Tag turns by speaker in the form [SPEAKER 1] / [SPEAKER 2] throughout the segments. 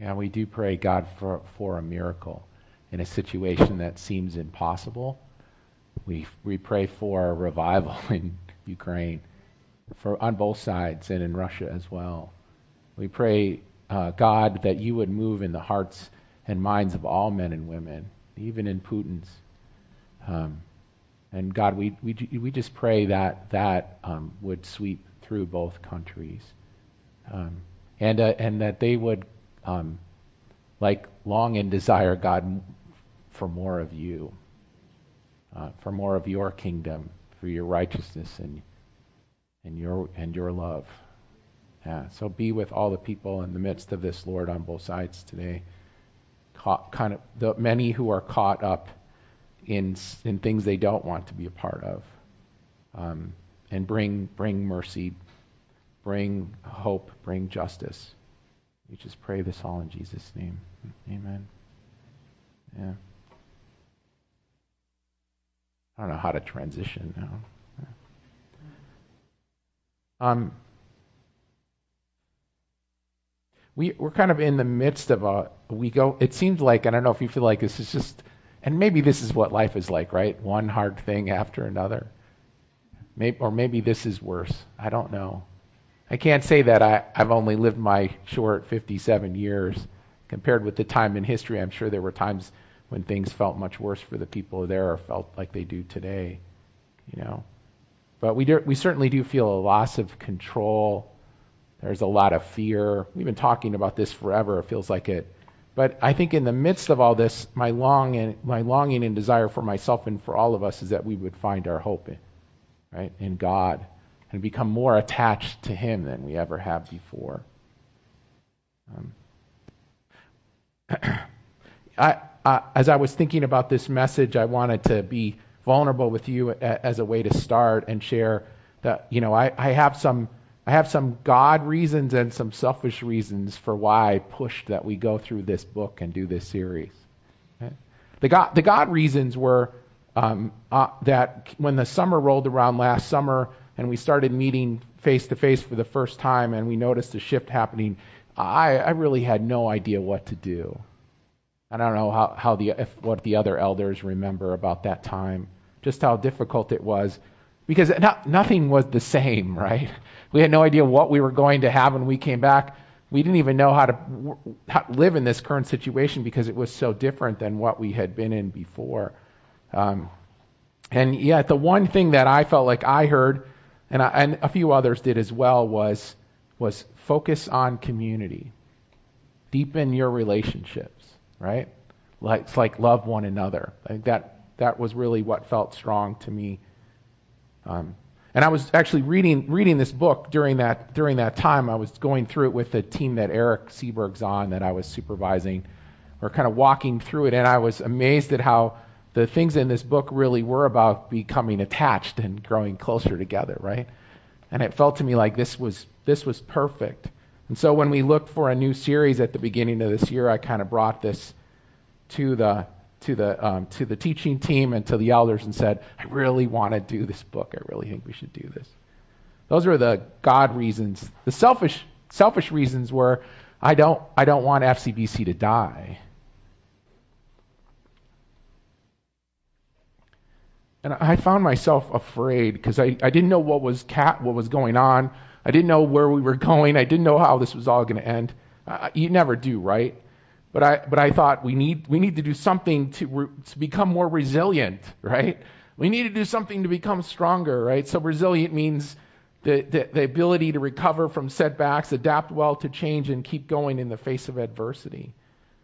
[SPEAKER 1] Yeah, we do pray, God, for, for a miracle in a situation that seems impossible. We, we pray for a revival in Ukraine, for on both sides and in Russia as well. We pray, uh, God, that you would move in the hearts and minds of all men and women, even in Putin's. Um, and God, we, we, we just pray that that um, would sweep through both countries. Um, and, uh, and that they would um, like long and desire God for more of you, uh, for more of your kingdom, for your righteousness and and your and your love. Yeah, so be with all the people in the midst of this, Lord, on both sides today. Caught, kind of the many who are caught up in in things they don't want to be a part of, um, and bring bring mercy, bring hope, bring justice. We just pray this all in Jesus' name. Amen. Yeah. I don't know how to transition now. Um, we, we're kind of in the midst of a, we go, it seems like, I don't know if you feel like this is just, and maybe this is what life is like, right? One hard thing after another. Maybe, or maybe this is worse. I don't know. I can't say that I, I've only lived my short 57 years compared with the time in history. I'm sure there were times when things felt much worse for the people there or felt like they do today, you know. But we, do, we certainly do feel a loss of control. There's a lot of fear. We've been talking about this forever. It feels like it. But I think in the midst of all this, my, long and, my longing and desire for myself and for all of us is that we would find our hope in, right, in God and become more attached to Him than we ever have before. Um, I, uh, as I was thinking about this message, I wanted to be vulnerable with you as a way to start and share that you know I, I have some I have some God reasons and some selfish reasons for why I pushed that we go through this book and do this series. The God the God reasons were um, uh, that when the summer rolled around last summer, and we started meeting face to face for the first time and we noticed a shift happening, I, I really had no idea what to do. I don't know how, how the, if, what the other elders remember about that time, just how difficult it was. Because not, nothing was the same, right? We had no idea what we were going to have when we came back. We didn't even know how to, how live in this current situation because it was so different than what we had been in before. Um, and yet, the one thing that I felt like I heard and, I, and a few others did as well, was, was focus on community. Deepen your relationships, right? Like, it's like love one another. I think that, that was really what felt strong to me. Um, and I was actually reading reading this book during that during that time. I was going through it with the team that Eric Seberg's on that I was supervising. We're kind of walking through it, and I was amazed at how the things in this book really were about becoming attached and growing closer together, right? And it felt to me like this was this was perfect. And so when we looked for a new series at the beginning of this year, I kind of brought this to the to the um, to the teaching team and to the elders and said, I really want to do this book. I really think we should do this. Those were the God reasons. The selfish selfish reasons were I don't I don't want FCBC to die. And I found myself afraid because I, I didn't know what was cat, what was going on. I didn't know where we were going. I didn't know how this was all going to end. Uh, you never do, right? But I, but I thought we need, we need to do something to, re, to become more resilient, right? We need to do something to become stronger, right? So resilient means the, the, the ability to recover from setbacks, adapt well to change, and keep going in the face of adversity.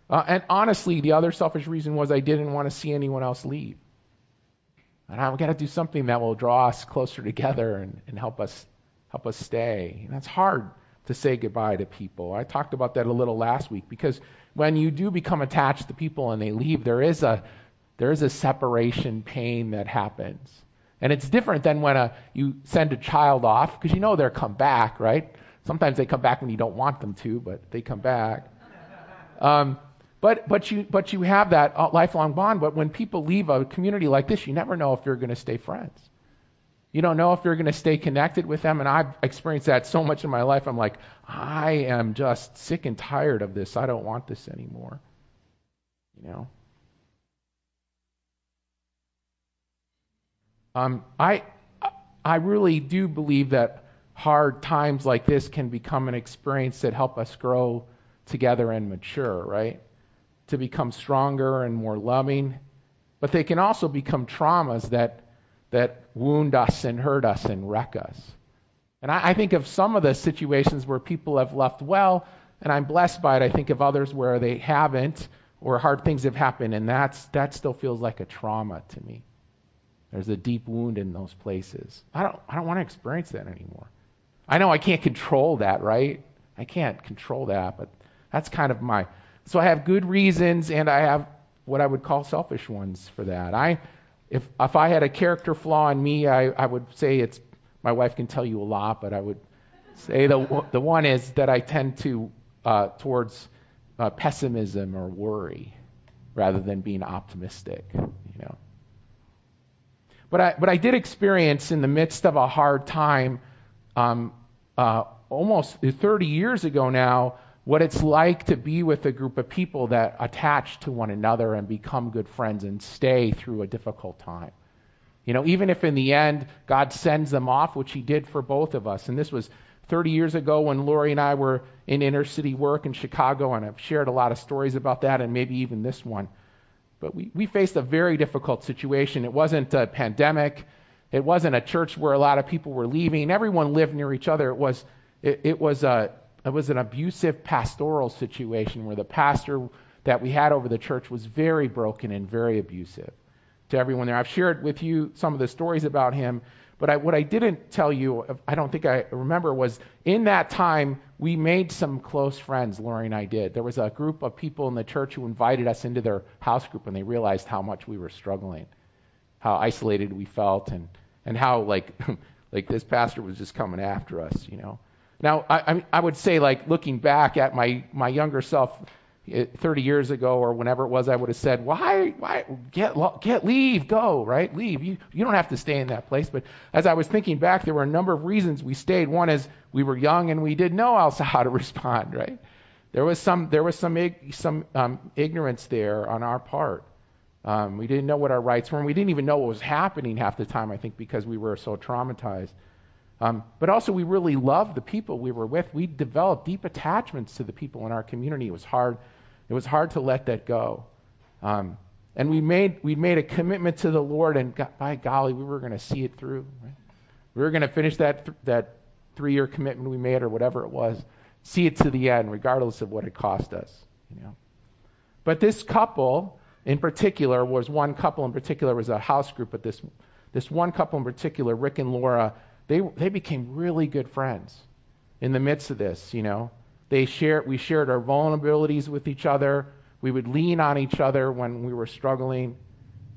[SPEAKER 1] Uh, and honestly, the other selfish reason was I didn't want to see anyone else leave. And I've got to do something that will draw us closer together and, and help us help us stay. And that's hard to say goodbye to people. I talked about that a little last week because when you do become attached to people and they leave, there is a there is a separation pain that happens. And it's different than when a, you send a child off because you know they'll come back, right? Sometimes they come back when you don't want them to, but they come back. Um, but, but, you, but you have that uh, lifelong bond. But when people leave a community like this, you never know if you're going to stay friends. You don't know if you're going to stay connected with them. And I've experienced that so much in my life. I'm like, I am just sick and tired of this. I don't want this anymore. You know? Um, I, I really do believe that hard times like this can become an experience that help us grow together and mature, right? To become stronger and more loving. But they can also become traumas that that wound us and hurt us and wreck us. And I, I think of some of the situations where people have left well, and I'm blessed by it. I think of others where they haven't, or hard things have happened, and that's that still feels like a trauma to me. There's a deep wound in those places. I don't I don't want to experience that anymore. I know I can't control that, right? I can't control that, but that's kind of my so I have good reasons and I have what I would call selfish ones for that. I if if I had a character flaw in me, I, I would say it's my wife can tell you a lot, but I would say the the one is that I tend to uh, towards uh, pessimism or worry rather than being optimistic. You know. But I but I did experience in the midst of a hard time, um, uh, almost 30 years ago now, what it's like to be with a group of people that attach to one another and become good friends and stay through a difficult time. You know, even if in the end God sends them off, which He did for both of us. And this was 30 years ago when Lori and I were in inner city work in Chicago, and I've shared a lot of stories about that, and maybe even this one. But we, we faced a very difficult situation. It wasn't a pandemic. It wasn't a church where a lot of people were leaving. Everyone lived near each other. It was, it, it was a, it was an abusive pastoral situation where the pastor that we had over the church was very broken and very abusive to everyone there. I've shared with you some of the stories about him, but I, what I didn't tell you, I don't think I remember, was in that time we made some close friends. Lori and I did. There was a group of people in the church who invited us into their house group, and they realized how much we were struggling, how isolated we felt, and and how like like this pastor was just coming after us, you know. Now, I, I would say, like, looking back at my, my younger self eh, 30 years ago or whenever it was, I would have said, why, why, get, get, leave, go, right? Leave. You, you don't have to stay in that place. But as I was thinking back, there were a number of reasons we stayed. One is we were young and we didn't know also how to respond, right? There was some, there was some, some um, ignorance there on our part. Um, we didn't know what our rights were, and we didn't even know what was happening half the time, I think, because we were so traumatized. Um, but also, we really loved the people we were with. We developed deep attachments to the people in our community. It was hard. It was hard to let that go. Um, and we made we made a commitment to the Lord, and by golly, we were going to see it through. Right? We were going to finish that th- that three year commitment we made, or whatever it was, see it to the end, regardless of what it cost us. You know. But this couple, in particular, was one couple in particular was a house group, but this this one couple in particular, Rick and Laura they, they became really good friends in the midst of this, you know. They shared, we shared our vulnerabilities with each other. We would lean on each other when we were struggling.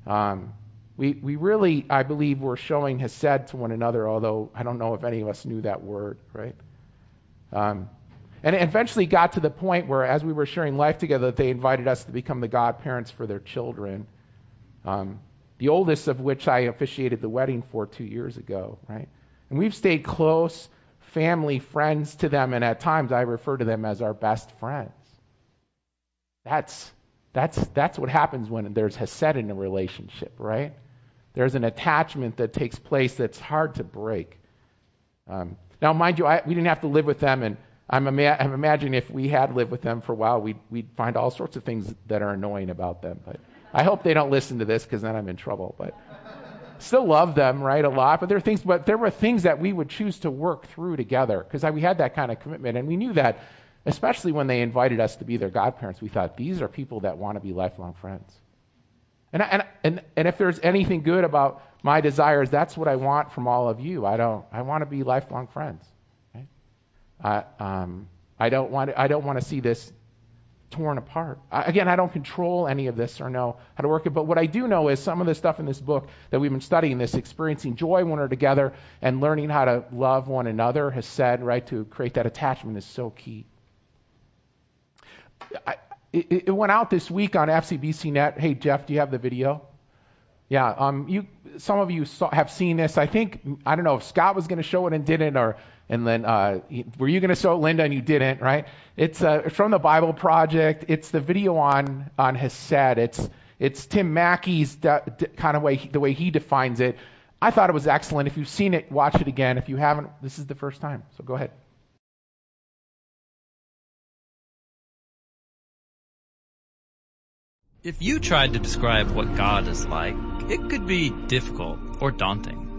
[SPEAKER 1] Um, we, we really, I believe, were showing Hesed to one another, although I don't know if any of us knew that word, right? Um, and it eventually got to the point where, as we were sharing life together, they invited us to become the godparents for their children. Um, the oldest of which I officiated the wedding for two years ago, right? And we've stayed close, family, friends to them, and at times I refer to them as our best friends. That's, that's, that's what happens when there's Hesed in a relationship, right? There's an attachment that takes place that's hard to break. Um, now, mind you, I, we didn't have to live with them, and I'm, ima- I'm imagining if we had lived with them for a while, we'd, we'd find all sorts of things that are annoying about them. But I hope they don't listen to this because then I'm in trouble. But still love them, right, a lot, but there are things, but there were things that we would choose to work through together because we had that kind of commitment, and we knew that, especially when they invited us to be their godparents, we thought these are people that want to be lifelong friends. And, and, and, and if there's anything good about my desires, that's what I want from all of you. I don't, I want to be lifelong friends. Uh, um, I don't want, I don't want to see this torn apart. Again, I don't control any of this or know how to work it, but what I do know is some of the stuff in this book that we've been studying, this experiencing joy when we're together and learning how to love one another, Hesed, right, to create that attachment is so key. I, it, it, went out this week on FCBC Net. Hey, Jeff, do you have the video? Yeah, um, you some of you saw, have seen this. I think I don't know if Scott was going to show it and didn't, or and then uh, were you going to show it, Linda, and you didn't, right? It's uh, from the Bible Project. It's the video on on Hesed. It's it's Tim Mackie's de- de- kind of way the way he defines it. I thought it was excellent. If you've seen it, watch it again. If you haven't, this is the first time. So go ahead.
[SPEAKER 2] If you tried to describe what God is like, it could be difficult or daunting.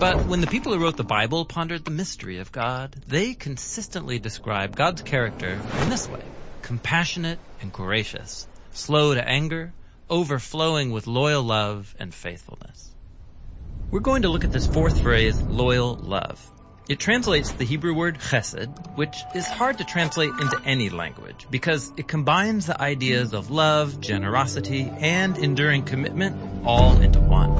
[SPEAKER 2] But when the people who wrote the Bible pondered the mystery of God, they consistently describe God's character in this way. Compassionate and gracious, slow to anger, overflowing with loyal love and faithfulness. We're going to look at this fourth phrase, loyal love. It translates the Hebrew word chesed, which is hard to translate into any language because it combines the ideas of love, generosity, and enduring commitment all into one.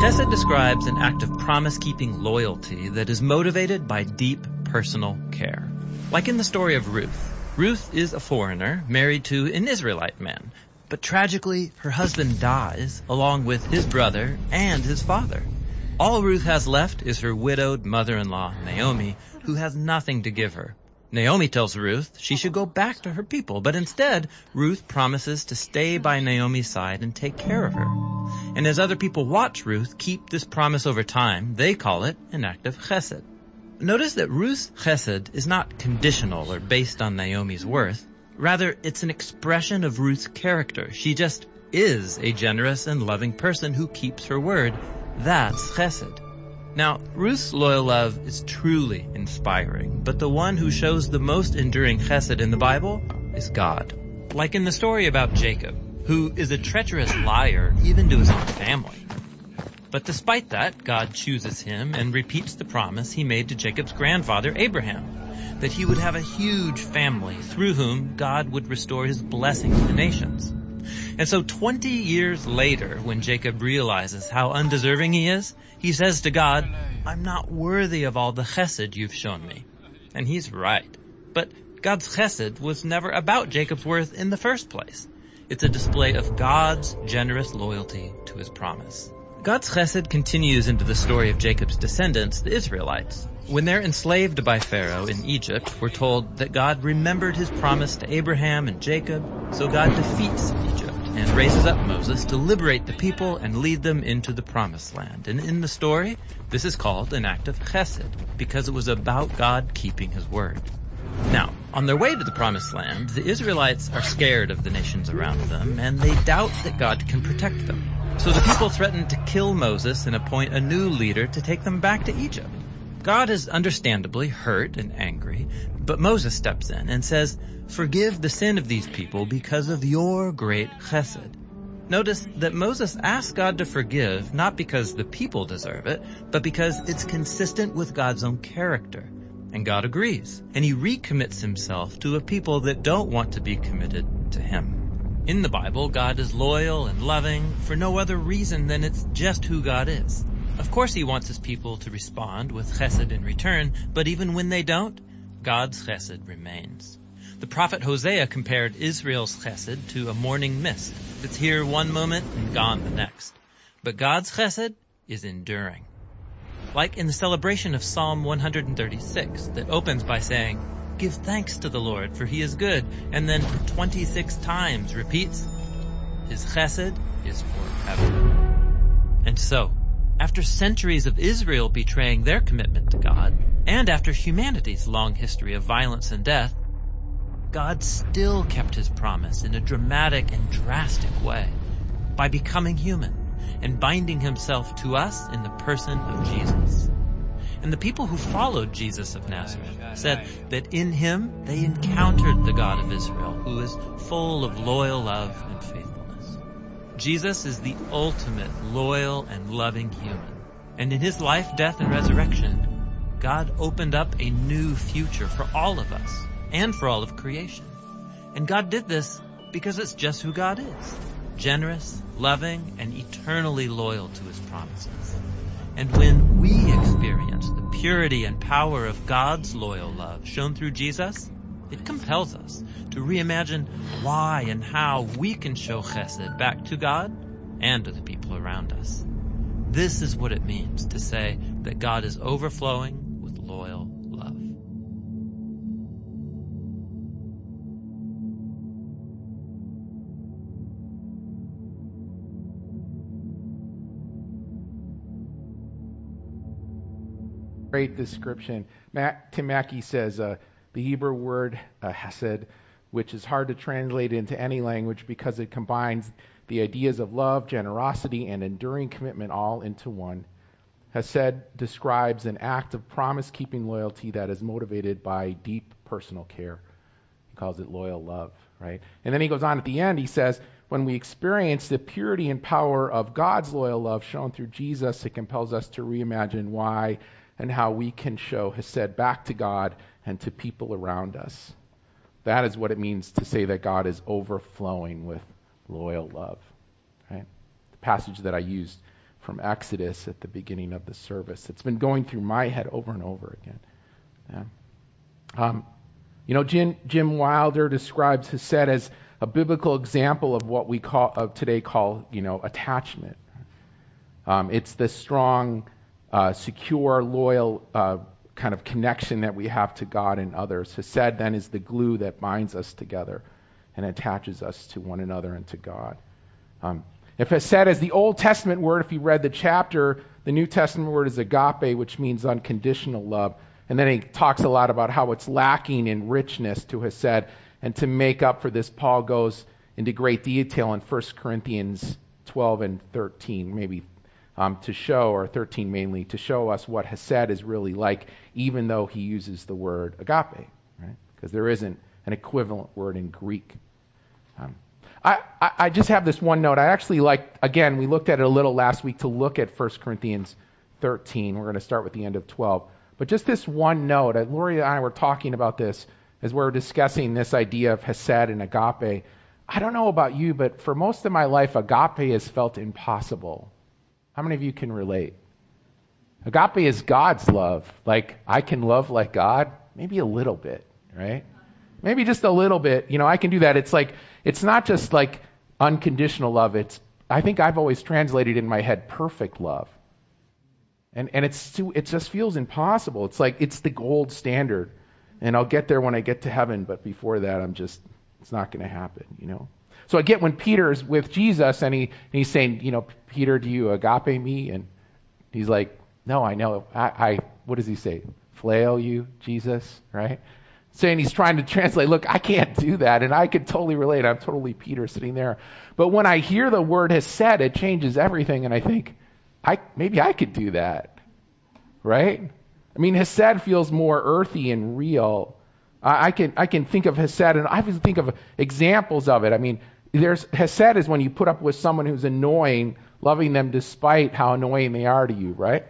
[SPEAKER 2] Chesed describes an act of promise-keeping loyalty that is motivated by deep personal care. Like in the story of Ruth. Ruth is a foreigner married to an Israelite man, but tragically her husband dies along with his brother and his father. All Ruth has left is her widowed mother-in-law, Naomi, who has nothing to give her. Naomi tells Ruth she should go back to her people, but instead, Ruth promises to stay by Naomi's side and take care of her. And as other people watch Ruth keep this promise over time, they call it an act of chesed. Notice that Ruth's chesed is not conditional or based on Naomi's worth. Rather, it's an expression of Ruth's character. She just is a generous and loving person who keeps her word that's chesed. Now, Ruth's loyal love is truly inspiring, but the one who shows the most enduring chesed in the Bible is God. Like in the story about Jacob, who is a treacherous liar even to his own family. But despite that, God chooses him and repeats the promise he made to Jacob's grandfather Abraham, that he would have a huge family through whom God would restore his blessing to the nations. And so 20 years later, when Jacob realizes how undeserving he is, he says to God, I'm not worthy of all the chesed you've shown me. And he's right. But God's chesed was never about Jacob's worth in the first place. It's a display of God's generous loyalty to his promise. God's chesed continues into the story of Jacob's descendants, the Israelites. When they're enslaved by Pharaoh in Egypt, we're told that God remembered his promise to Abraham and Jacob, so God defeats Egypt and raises up Moses to liberate the people and lead them into the promised land. And in the story, this is called an act of chesed, because it was about God keeping his word. Now, on their way to the promised land, the Israelites are scared of the nations around them, and they doubt that God can protect them. So the people threaten to kill Moses and appoint a new leader to take them back to Egypt. God is understandably hurt and angry, but Moses steps in and says, Forgive the sin of these people because of your great chesed. Notice that Moses asks God to forgive not because the people deserve it, but because it's consistent with God's own character. And God agrees. And he recommits himself to a people that don't want to be committed to him. In the Bible, God is loyal and loving for no other reason than it's just who God is. Of course he wants his people to respond with chesed in return, but even when they don't, God's chesed remains. The prophet Hosea compared Israel's chesed to a morning mist that's here one moment and gone the next. But God's chesed is enduring. Like in the celebration of Psalm 136 that opens by saying, Give thanks to the Lord for he is good, and then 26 times repeats, His chesed is forever. And so, after centuries of Israel betraying their commitment to God, and after humanity's long history of violence and death, God still kept his promise in a dramatic and drastic way by becoming human and binding himself to us in the person of Jesus. And the people who followed Jesus of Nazareth said that in him they encountered the God of Israel who is full of loyal love and faithfulness. Jesus is the ultimate loyal and loving human. And in his life, death, and resurrection, God opened up a new future for all of us and for all of creation. And God did this because it's just who God is. Generous, loving, and eternally loyal to his promises. And when we experience the purity and power of God's loyal love shown through Jesus, it compels us to reimagine why and how we can show chesed back to God and to the people around us. This is what it means to say that God is overflowing with loyal
[SPEAKER 1] Great description. Matt, Tim Mackie says uh, the Hebrew word uh, hesed, which is hard to translate into any language because it combines the ideas of love, generosity, and enduring commitment all into one. Hesed describes an act of promise keeping loyalty that is motivated by deep personal care. He calls it loyal love, right? And then he goes on at the end, he says, when we experience the purity and power of God's loyal love shown through Jesus, it compels us to reimagine why and how we can show Hesed back to God and to people around us. That is what it means to say that God is overflowing with loyal love. Right? The passage that I used from Exodus at the beginning of the service. It's been going through my head over and over again. Yeah. Um, you know, Jim, Jim Wilder describes Hesed as a biblical example of what we call of today call you know attachment. Um, it's the strong, uh, secure, loyal uh, kind of connection that we have to God and others. Hesed then is the glue that binds us together and attaches us to one another and to God. Um, if Hesed is the Old Testament word, if you read the chapter, the New Testament word is agape, which means unconditional love. And then he talks a lot about how it's lacking in richness to Hesed. And to make up for this, Paul goes into great detail in 1 Corinthians 12 and 13, maybe um, to show, or 13 mainly, to show us what Hesed is really like, even though he uses the word agape, right? Because there isn't an equivalent word in Greek. Um, I, I, I just have this one note. I actually like, again, we looked at it a little last week to look at 1 Corinthians 13. We're going to start with the end of 12. But just this one note, uh, Lori and I were talking about this as we were discussing this idea of Hesed and agape. I don't know about you, but for most of my life, agape has felt impossible. How many of you can relate? Agape is God's love. Like, I can love like God? Maybe a little bit, right? Maybe just a little bit. You know, I can do that. It's like, it's not just like unconditional love. It's, I think I've always translated in my head perfect love. And, and it's too, it just feels impossible. It's like, it's the gold standard. And I'll get there when I get to heaven, but before that, I'm just, it's not going to happen, you know? So I get when Peter's with Jesus and, he, and he's saying, you know, Peter, do you agape me? And he's like, no, I know. I, I what does he say? Phileo you, Jesus, right? Saying he's trying to translate, look, I can't do that. And I could totally relate. I'm totally Peter sitting there. But when I hear the word Hesed, it changes everything. And I think, I, maybe I could do that, right? I mean, Hesed feels more earthy and real. I, I can I can think of Hesed, and I can think of examples of it. I mean, there's Hesed is when you put up with someone who's annoying, loving them despite how annoying they are to you, right?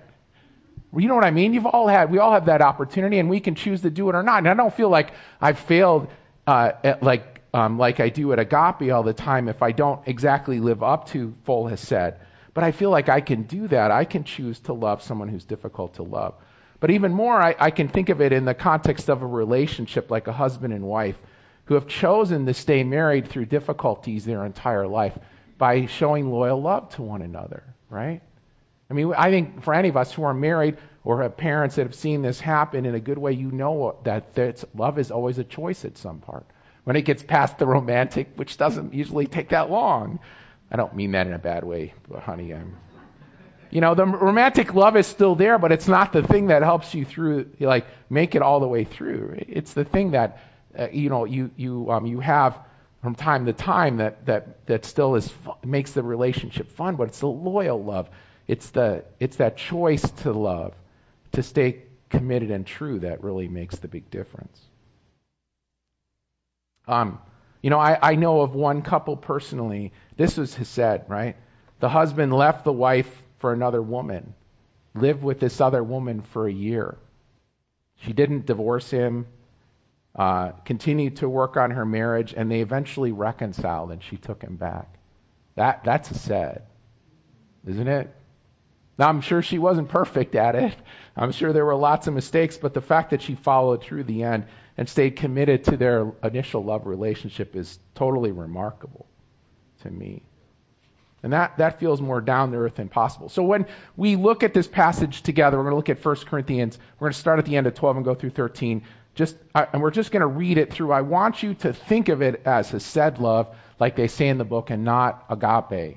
[SPEAKER 1] You know what I mean? You've all had, we all have that opportunity, and we can choose to do it or not. And I don't feel like I've failed uh, at, like um, like I do at Agape all the time if I don't exactly live up to full Hesed. But I feel like I can do that. I can choose to love someone who's difficult to love. But even more, I, I can think of it in the context of a relationship like a husband and wife who have chosen to stay married through difficulties their entire life by showing loyal love to one another, right? I mean, I think for any of us who are married or have parents that have seen this happen in a good way, you know that that love is always a choice at some part. When it gets past the romantic, which doesn't usually take that long. I don't mean that in a bad way, but honey, I'm. You know, the romantic love is still there, but it's not the thing that helps you through, like, make it all the way through. It's the thing that uh, you know you you um, you have from time to time that that that still is makes the relationship fun, but it's the loyal love. It's the it's that choice to love, to stay committed and true that really makes the big difference. Um, you know, I, I know of one couple personally. This was Hesed, right? The husband left the wife for another woman, lived with this other woman for a year. She didn't divorce him uh, continued to work on her marriage, and they eventually reconciled, and she took him back. That that's a sad, isn't it? Now I'm sure she wasn't perfect at it. I'm sure there were lots of mistakes, but the fact that she followed through the end and stayed committed to their initial love relationship is totally remarkable to me. And that, that feels more down to earth and possible. So when we look at this passage together, we're going to look at 1 Corinthians. We're going to start at the end of 12 and go through 13. Just, and we're just going to read it through. I want you to think of it as Hesed love, like they say in the book, and not agape.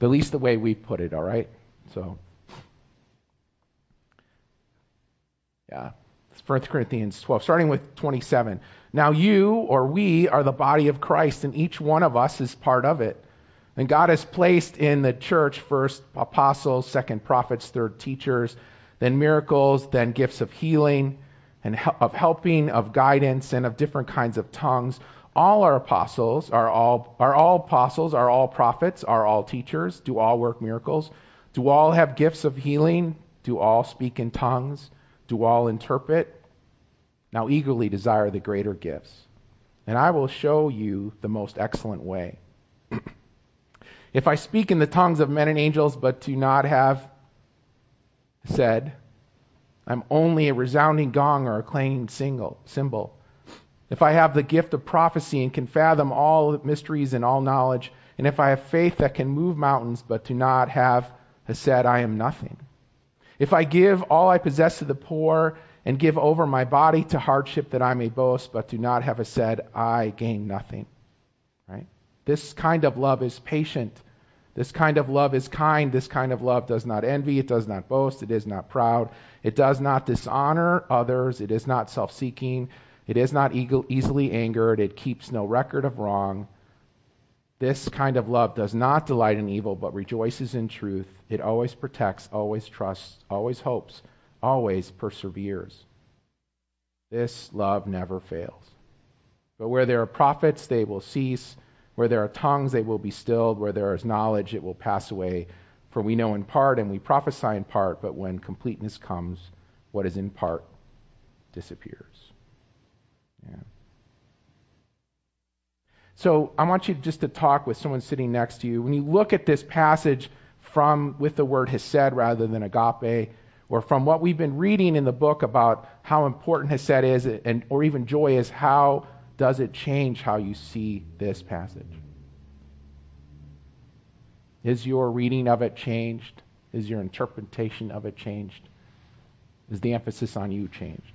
[SPEAKER 1] At least the way we put it, all right? So, yeah. It's 1 Corinthians 12, starting with 27. Now you, or we, are the body of Christ, and each one of us is part of it. And God has placed in the church first apostles, second prophets, third teachers, then miracles, then gifts of healing and of helping, of guidance, and of different kinds of tongues. All are apostles, are all are all apostles, are all prophets, are all teachers, do all work miracles, do all have gifts of healing, do all speak in tongues, do all interpret. Now eagerly desire the greater gifts, and I will show you the most excellent way. If I speak in the tongues of men and angels, but do not have hesed, I'm only a resounding gong or a clanging single, cymbal. If I have the gift of prophecy and can fathom all mysteries and all knowledge, and if I have faith that can move mountains, but do not have hesed, I am nothing. If I give all I possess to the poor and give over my body to hardship that I may boast, but do not have hesed, I gain nothing. Right? This kind of love is patient. This kind of love is kind. This kind of love does not envy. It does not boast. It is not proud. It does not dishonor others. It is not self seeking. It is not easily angered. It keeps no record of wrong. This kind of love does not delight in evil, but rejoices in truth. It always protects, always trusts, always hopes, always perseveres. This love never fails. But where there are prophets, they will cease. Where there are tongues, they will be stilled. Where there is knowledge, it will pass away. For we know in part and we prophesy in part, but when completeness comes, what is in part disappears. Yeah. So I want you just to talk with someone sitting next to you. When you look at this passage from with the word hesed rather than agape, or from what we've been reading in the book about how important hesed is, and or even joy is, how does it change how you see this passage? Is your reading of it changed? Is your interpretation of it changed? Is the emphasis on you changed?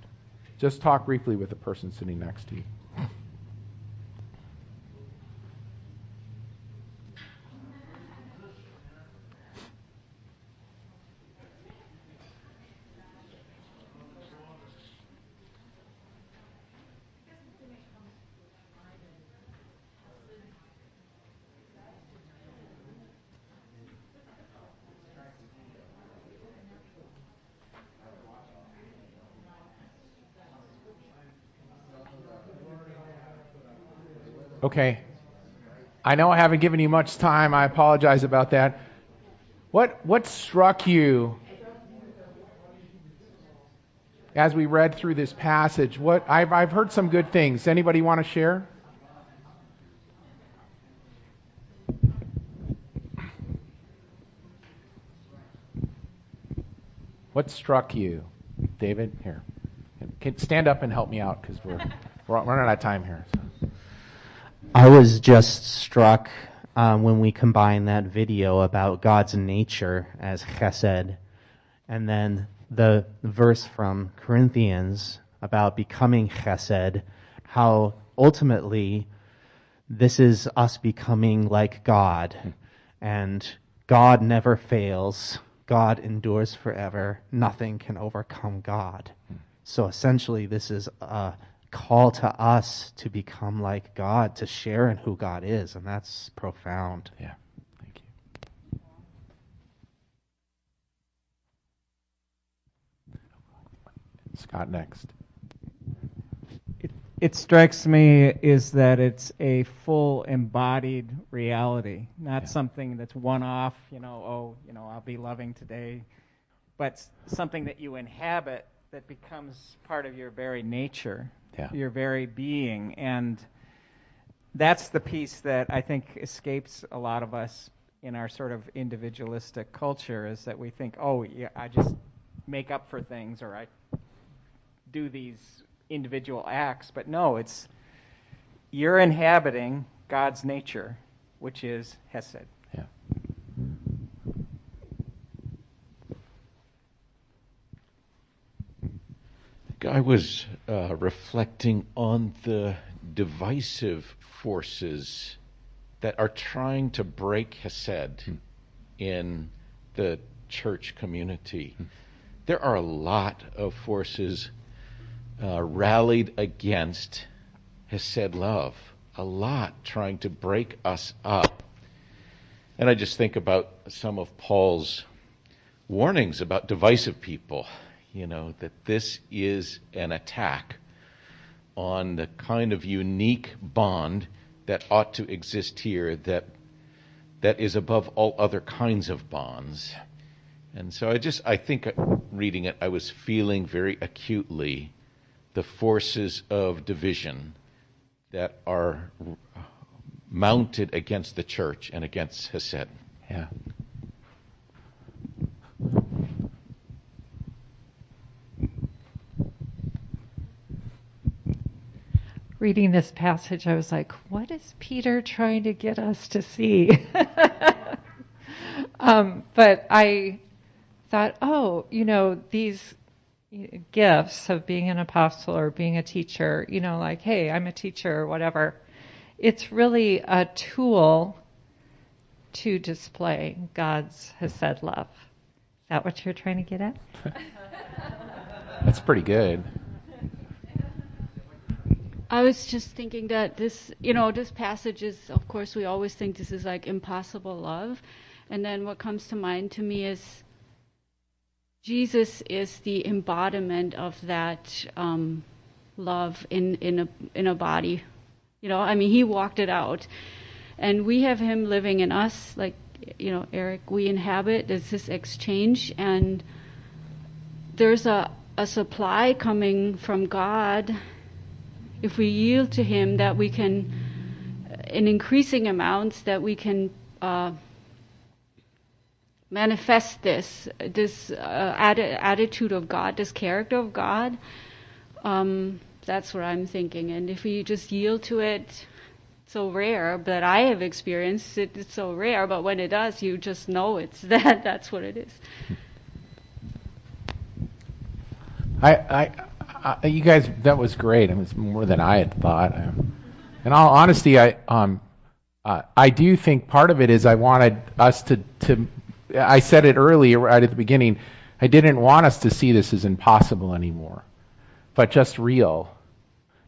[SPEAKER 1] Just talk briefly with the person sitting next to you. Okay. I know I haven't given you much time. I apologize about that. What what struck you as we read through this passage? What I've I've heard some good things. Anybody want to share? What struck you, David? Here, stand up and help me out because we're we're running out of time here. So.
[SPEAKER 3] I was just struck um, when we combine that video about God's nature as chesed, and then the verse from Corinthians about becoming chesed, how ultimately this is us becoming like God, and God never fails. God endures forever. Nothing can overcome God. So essentially, this is a call to us to become like God, to share in who God is, and that's profound.
[SPEAKER 1] Yeah. Thank you. Scott next.
[SPEAKER 4] It, it strikes me is that it's a full embodied reality, not yeah. something that's one off, you know, oh, you know, I'll be loving today, but something that you inhabit that becomes part of your very nature
[SPEAKER 1] yeah.
[SPEAKER 4] your very being. And that's the piece that I think escapes a lot of us in our sort of individualistic culture is that we think, oh, yeah, I just make up for things or I do these individual acts. But no, it's you're inhabiting God's nature, which is Hesed.
[SPEAKER 1] Yeah.
[SPEAKER 5] I was uh, reflecting on the divisive forces that are trying to break Hesed hmm. in the church community. Hmm. There are a lot of forces uh, rallied against Hesed love, a lot trying to break us up. And I just think about some of Paul's warnings about divisive people, you know, that this is an attack on the kind of unique bond that ought to exist here that that is above all other kinds of bonds. And so I just I think uh, reading it I was feeling very acutely the forces of division that are mounted against the church and against Hesed.
[SPEAKER 1] Yeah.
[SPEAKER 6] Reading this passage, I was like, what is Peter trying to get us to see? um, but I thought, oh, you know, these gifts of being an apostle or being a teacher, you know, like, hey, I'm a teacher or whatever, it's really a tool to display God's Hesed love. Is that what you're trying to get at?
[SPEAKER 1] That's pretty good.
[SPEAKER 7] I was just thinking that this, you know, this passage is, of course, we always think this is like impossible love. And then what comes to mind to me is Jesus is the embodiment of that um, love in in a in a body. You know, I mean, he walked it out, and we have him living in us. Like, you know, Eric, we inhabit. There's this exchange, and there's a a supply coming from God. If we yield to Him, that we can, in increasing amounts, that we can. Uh, manifest this this uh, attitude of God, this character of God. Um, that's what I'm thinking. And if we just yield to it, so rare, but I have experienced it. It's so rare, but when it does, you just know it's that. That's what it is.
[SPEAKER 1] I, I you guys, that was great. It was more than I had thought. In all honesty, I, um, uh, I do think part of it is I wanted us to to I said it earlier, right at the beginning. I didn't want us to see this as impossible anymore, but just real.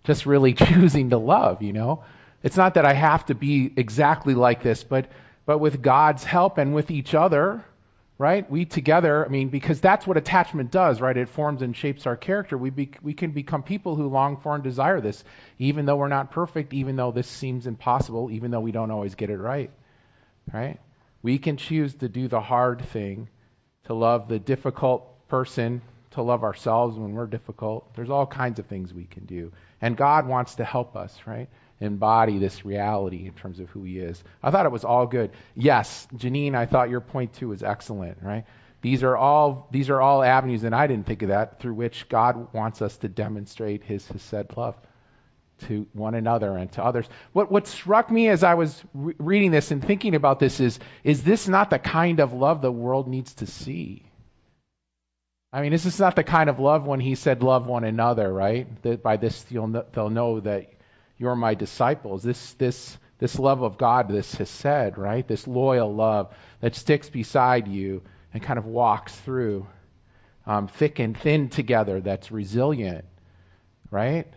[SPEAKER 1] Just really choosing to love, you know? It's not that I have to be exactly like this, but, but with God's help and with each other, right? We together, I mean, because that's what attachment does, right? It forms and shapes our character. We, be, we can become people who long for and desire this, even though we're not perfect, even though this seems impossible, even though we don't always get it right, right? We can choose to do the hard thing, to love the difficult person, to love ourselves when we're difficult. There's all kinds of things we can do. And God wants to help us, right? Embody this reality in terms of who He is. I thought it was all good. Yes, Janine, I thought your point too was excellent, right? These are all these are all avenues, and I didn't think of that, through which God wants us to demonstrate His said love to one another and to others. What, what struck me as I was re- reading this and thinking about this is, is this not the kind of love the world needs to see? I mean, this is not the kind of love when he said, love one another, right? That by this you'll they'll know that you're my disciples. This, this, this love of God, this Hesed, right? This loyal love that sticks beside you and kind of walks through, um, thick and thin together, that's resilient, right?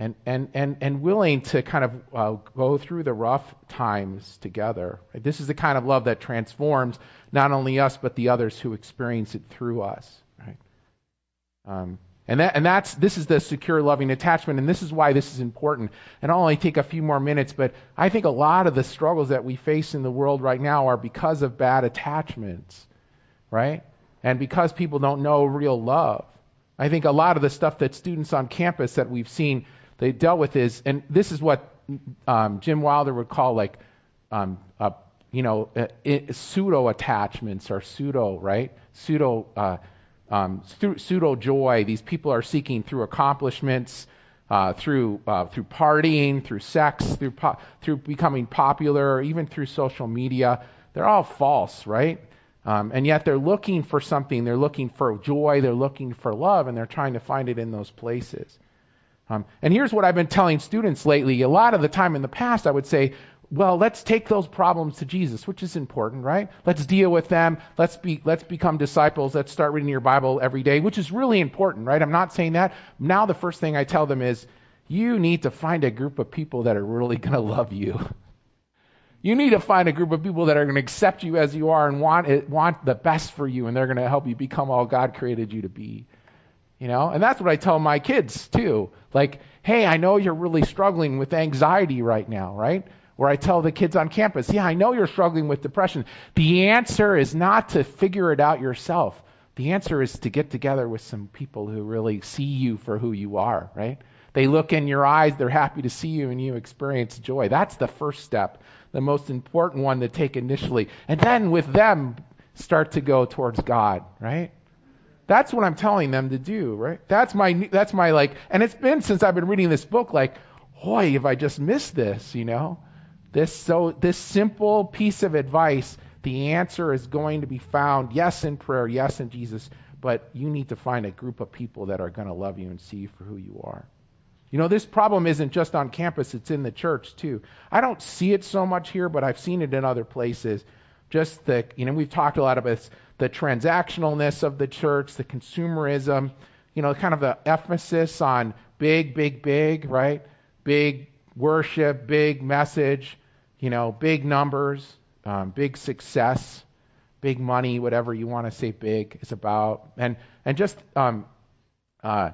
[SPEAKER 1] and, and, and, and willing to kind of uh, go through the rough times together. Right? This is the kind of love that transforms not only us, but the others who experience it through us. Um, and, that, and that's, this is the secure, loving attachment, and this is why this is important. And I'll only take a few more minutes, but I think a lot of the struggles that we face in the world right now are because of bad attachments, right? And because people don't know real love. I think a lot of the stuff that students on campus that we've seen they dealt with is, and this is what um, Jim Wilder would call like, um, you know, pseudo attachments or pseudo, right? Pseudo, uh, um, pseudo joy. These people are seeking through accomplishments, uh, through uh, through partying, through sex, through po- through becoming popular, even through social media. They're all false, right? Um, and yet they're looking for something. They're looking for joy. They're looking for love, and they're trying to find it in those places. Um, and here's what I've been telling students lately. A lot of the time in the past, I would say, well, let's take those problems to Jesus, which is important, right? Let's deal with them. Let's be, let's become disciples. Let's start reading your Bible every day, which is really important, right? I'm not saying that. Now the first thing I tell them is, you need to find a group of people that are really going to love you. You need to find a group of people that are going to accept you as you are and want it, want the best for you, and they're going to help you become all God created you to be. You know, and that's what I tell my kids too. Like, hey, I know you're really struggling with anxiety right now, right? Where I tell the kids on campus, yeah, I know you're struggling with depression. The answer is not to figure it out yourself. The answer is to get together with some people who really see you for who you are, right? They look in your eyes, they're happy to see you, and you experience joy. That's the first step the most important one to take initially. And then with them, start to go towards God, right? That's what I'm telling them to do, right? That's my, that's my like, and it's been since I've been reading this book, like, boy, if I just missed this, you know? This, so, this simple piece of advice, the answer is going to be found, yes, in prayer, yes, in Jesus, but you need to find a group of people that are going to love you and see you for who you are. You know, this problem isn't just on campus, it's in the church too. I don't see it so much here, but I've seen it in other places. Just the, you know, we've talked a lot about this, the transactionalness of the church, the consumerism, you know, kind of the emphasis on big, big, big, right? Big worship, big message, you know, big numbers, um, big success, big money, whatever you want to say big is about. And, and just, um, uh,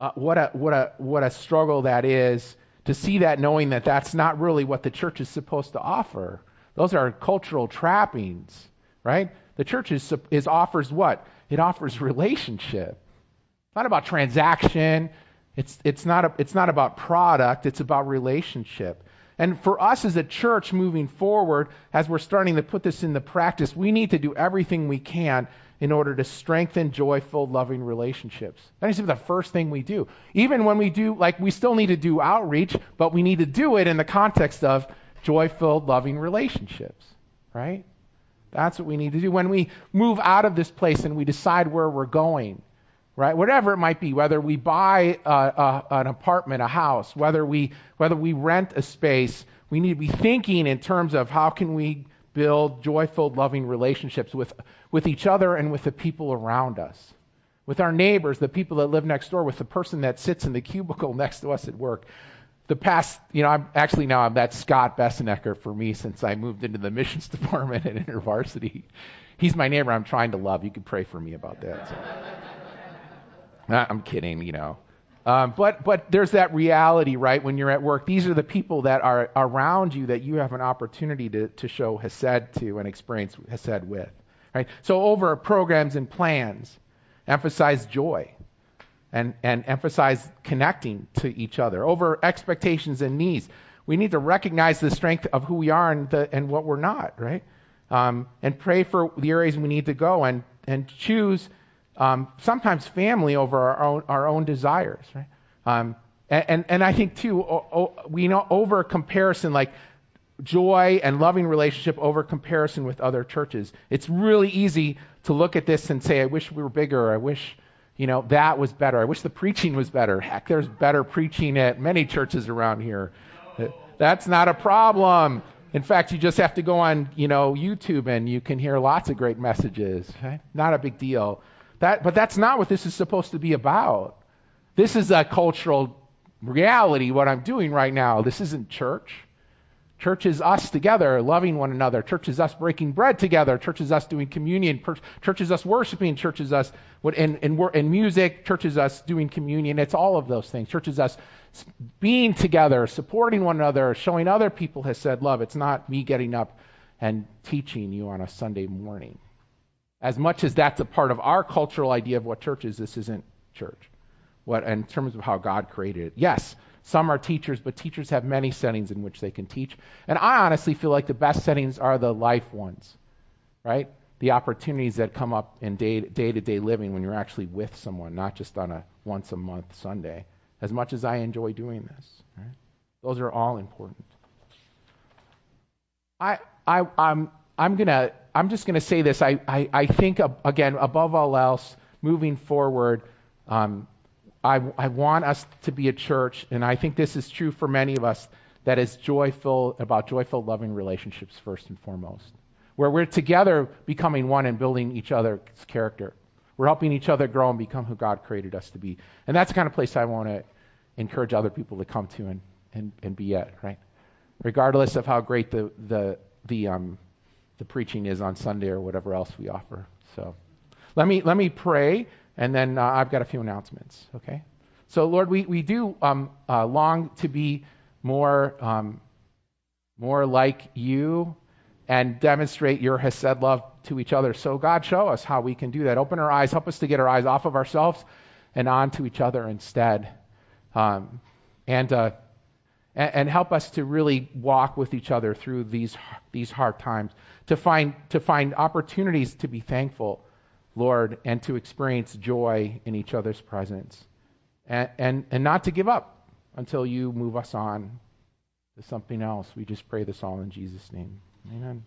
[SPEAKER 1] uh, what a what a what a struggle that is to see that knowing that that's not really what the church is supposed to offer. Those are cultural trappings, right? The church is, is offers what? It offers relationship. It's not about transaction. It's it's not a, it's not about product. It's about relationship. And for us as a church moving forward, as we're starting to put this into practice, we need to do everything we can in order to strengthen joyful, loving relationships. That needs to be the first thing we do. Even when we do, like, we still need to do outreach, but we need to do it in the context of joyful, loving relationships, right? That's what we need to do. When we move out of this place and we decide where we're going, right? Whatever it might be, whether we buy a, a, an apartment, a house, whether we whether we rent a space, we need to be thinking in terms of how can we build joyful, loving relationships with, with each other and with the people around us, with our neighbors, the people that live next door, with the person that sits in the cubicle next to us at work. The past, you know, I'm actually now I'm that Scott Bessenecker for me since I moved into the missions department at InterVarsity. He's my neighbor I'm trying to love. You can pray for me about that. So. I'm kidding, you know. Um, but but there's that reality, right? When you're at work, these are the people that are around you that you have an opportunity to, to show Hesed to and experience Hesed with, right? So over programs and plans, emphasize joy, and and emphasize connecting to each other. Over expectations and needs, we need to recognize the strength of who we are and the, and what we're not, right? Um, and pray for the areas we need to go and and choose um, sometimes family over our own, our own desires, right? Um, and, and, I think too, we know over comparison, like joy and loving relationship over comparison with other churches. It's really easy to look at this and say, I wish we were bigger. I wish, you know, that was better. I wish the preaching was better. Heck, there's better preaching at many churches around here. That's not a problem. In fact, you just have to go on, you know, YouTube and you can hear lots of great messages. Okay? Not a big deal. That, but that's not what this is supposed to be about. This is a cultural reality, what I'm doing right now. This isn't church. Church is us together, loving one another. Church is us breaking bread together. Church is us doing communion. Church is us worshiping. Church is us in music. Church is us doing communion. It's all of those things. Church is us being together, supporting one another, showing other people Hesed love. It's not me getting up and teaching you on a Sunday morning. As much as that's a part of our cultural idea of what church is, this isn't church. What in terms of how God created it. Yes, some are teachers, but teachers have many settings in which they can teach. And I honestly feel like the best settings are the life ones, right? The opportunities that come up in day to day living when you're actually with someone, not just on a once a month Sunday. As much as I enjoy doing this, right? those are all important. I, I, I'm, I'm going to I'm just going to say this. I, I, I think, again, above all else, moving forward, um, I, I want us to be a church, and I think this is true for many of us, that is joyful, about joyful, loving relationships first and foremost. Where we're together becoming one and building each other's character. We're helping each other grow and become who God created us to be. And that's the kind of place I want to encourage other people to come to and, and, and be at, right? Regardless of how great the, the, the, um, the preaching is on Sunday or whatever else we offer. So let me, let me pray, and then uh, I've got a few announcements, okay? So, Lord, we, we do um, uh, long to be more, um, more like you and demonstrate your Hesed love to each other. So, God, show us how we can do that. Open our eyes, help us to get our eyes off of ourselves and onto each other instead. Um, and, uh, and, and help us to really walk with each other through these, these hard times, to find, to find opportunities to be thankful, Lord, and to experience joy in each other's presence. And, and, and not to give up until you move us on to something else. We just pray this all in Jesus' name. Amen